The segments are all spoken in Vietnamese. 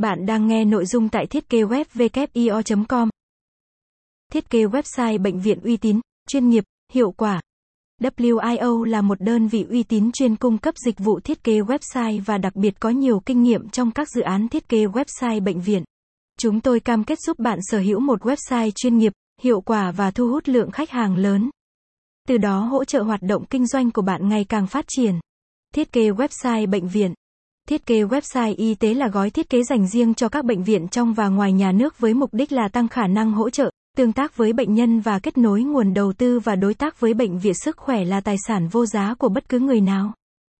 Bạn đang nghe nội dung tại thiết kế web com Thiết kế website bệnh viện uy tín, chuyên nghiệp, hiệu quả. WIO là một đơn vị uy tín chuyên cung cấp dịch vụ thiết kế website và đặc biệt có nhiều kinh nghiệm trong các dự án thiết kế website bệnh viện. Chúng tôi cam kết giúp bạn sở hữu một website chuyên nghiệp, hiệu quả và thu hút lượng khách hàng lớn. Từ đó hỗ trợ hoạt động kinh doanh của bạn ngày càng phát triển. Thiết kế website bệnh viện Thiết kế website y tế là gói thiết kế dành riêng cho các bệnh viện trong và ngoài nhà nước với mục đích là tăng khả năng hỗ trợ, tương tác với bệnh nhân và kết nối nguồn đầu tư và đối tác với bệnh viện sức khỏe là tài sản vô giá của bất cứ người nào.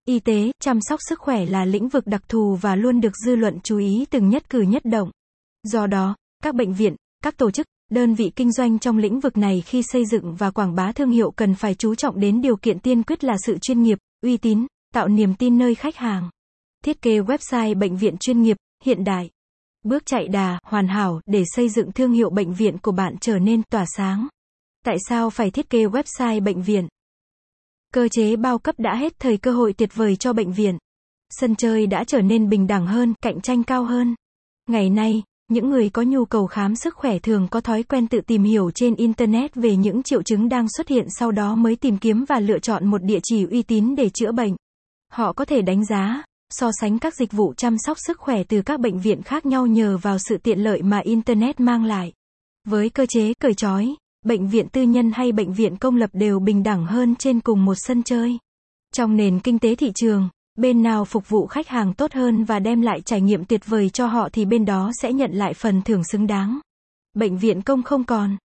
Y tế, chăm sóc sức khỏe là lĩnh vực đặc thù và luôn được dư luận chú ý từng nhất cử nhất động. Do đó, các bệnh viện, các tổ chức, đơn vị kinh doanh trong lĩnh vực này khi xây dựng và quảng bá thương hiệu cần phải chú trọng đến điều kiện tiên quyết là sự chuyên nghiệp, uy tín, tạo niềm tin nơi khách hàng. Thiết kế website bệnh viện chuyên nghiệp, hiện đại. Bước chạy đà, hoàn hảo để xây dựng thương hiệu bệnh viện của bạn trở nên tỏa sáng. Tại sao phải thiết kế website bệnh viện? Cơ chế bao cấp đã hết thời cơ hội tuyệt vời cho bệnh viện. Sân chơi đã trở nên bình đẳng hơn, cạnh tranh cao hơn. Ngày nay, những người có nhu cầu khám sức khỏe thường có thói quen tự tìm hiểu trên internet về những triệu chứng đang xuất hiện sau đó mới tìm kiếm và lựa chọn một địa chỉ uy tín để chữa bệnh. Họ có thể đánh giá, so sánh các dịch vụ chăm sóc sức khỏe từ các bệnh viện khác nhau nhờ vào sự tiện lợi mà Internet mang lại. Với cơ chế cởi trói, bệnh viện tư nhân hay bệnh viện công lập đều bình đẳng hơn trên cùng một sân chơi. Trong nền kinh tế thị trường, bên nào phục vụ khách hàng tốt hơn và đem lại trải nghiệm tuyệt vời cho họ thì bên đó sẽ nhận lại phần thưởng xứng đáng. Bệnh viện công không còn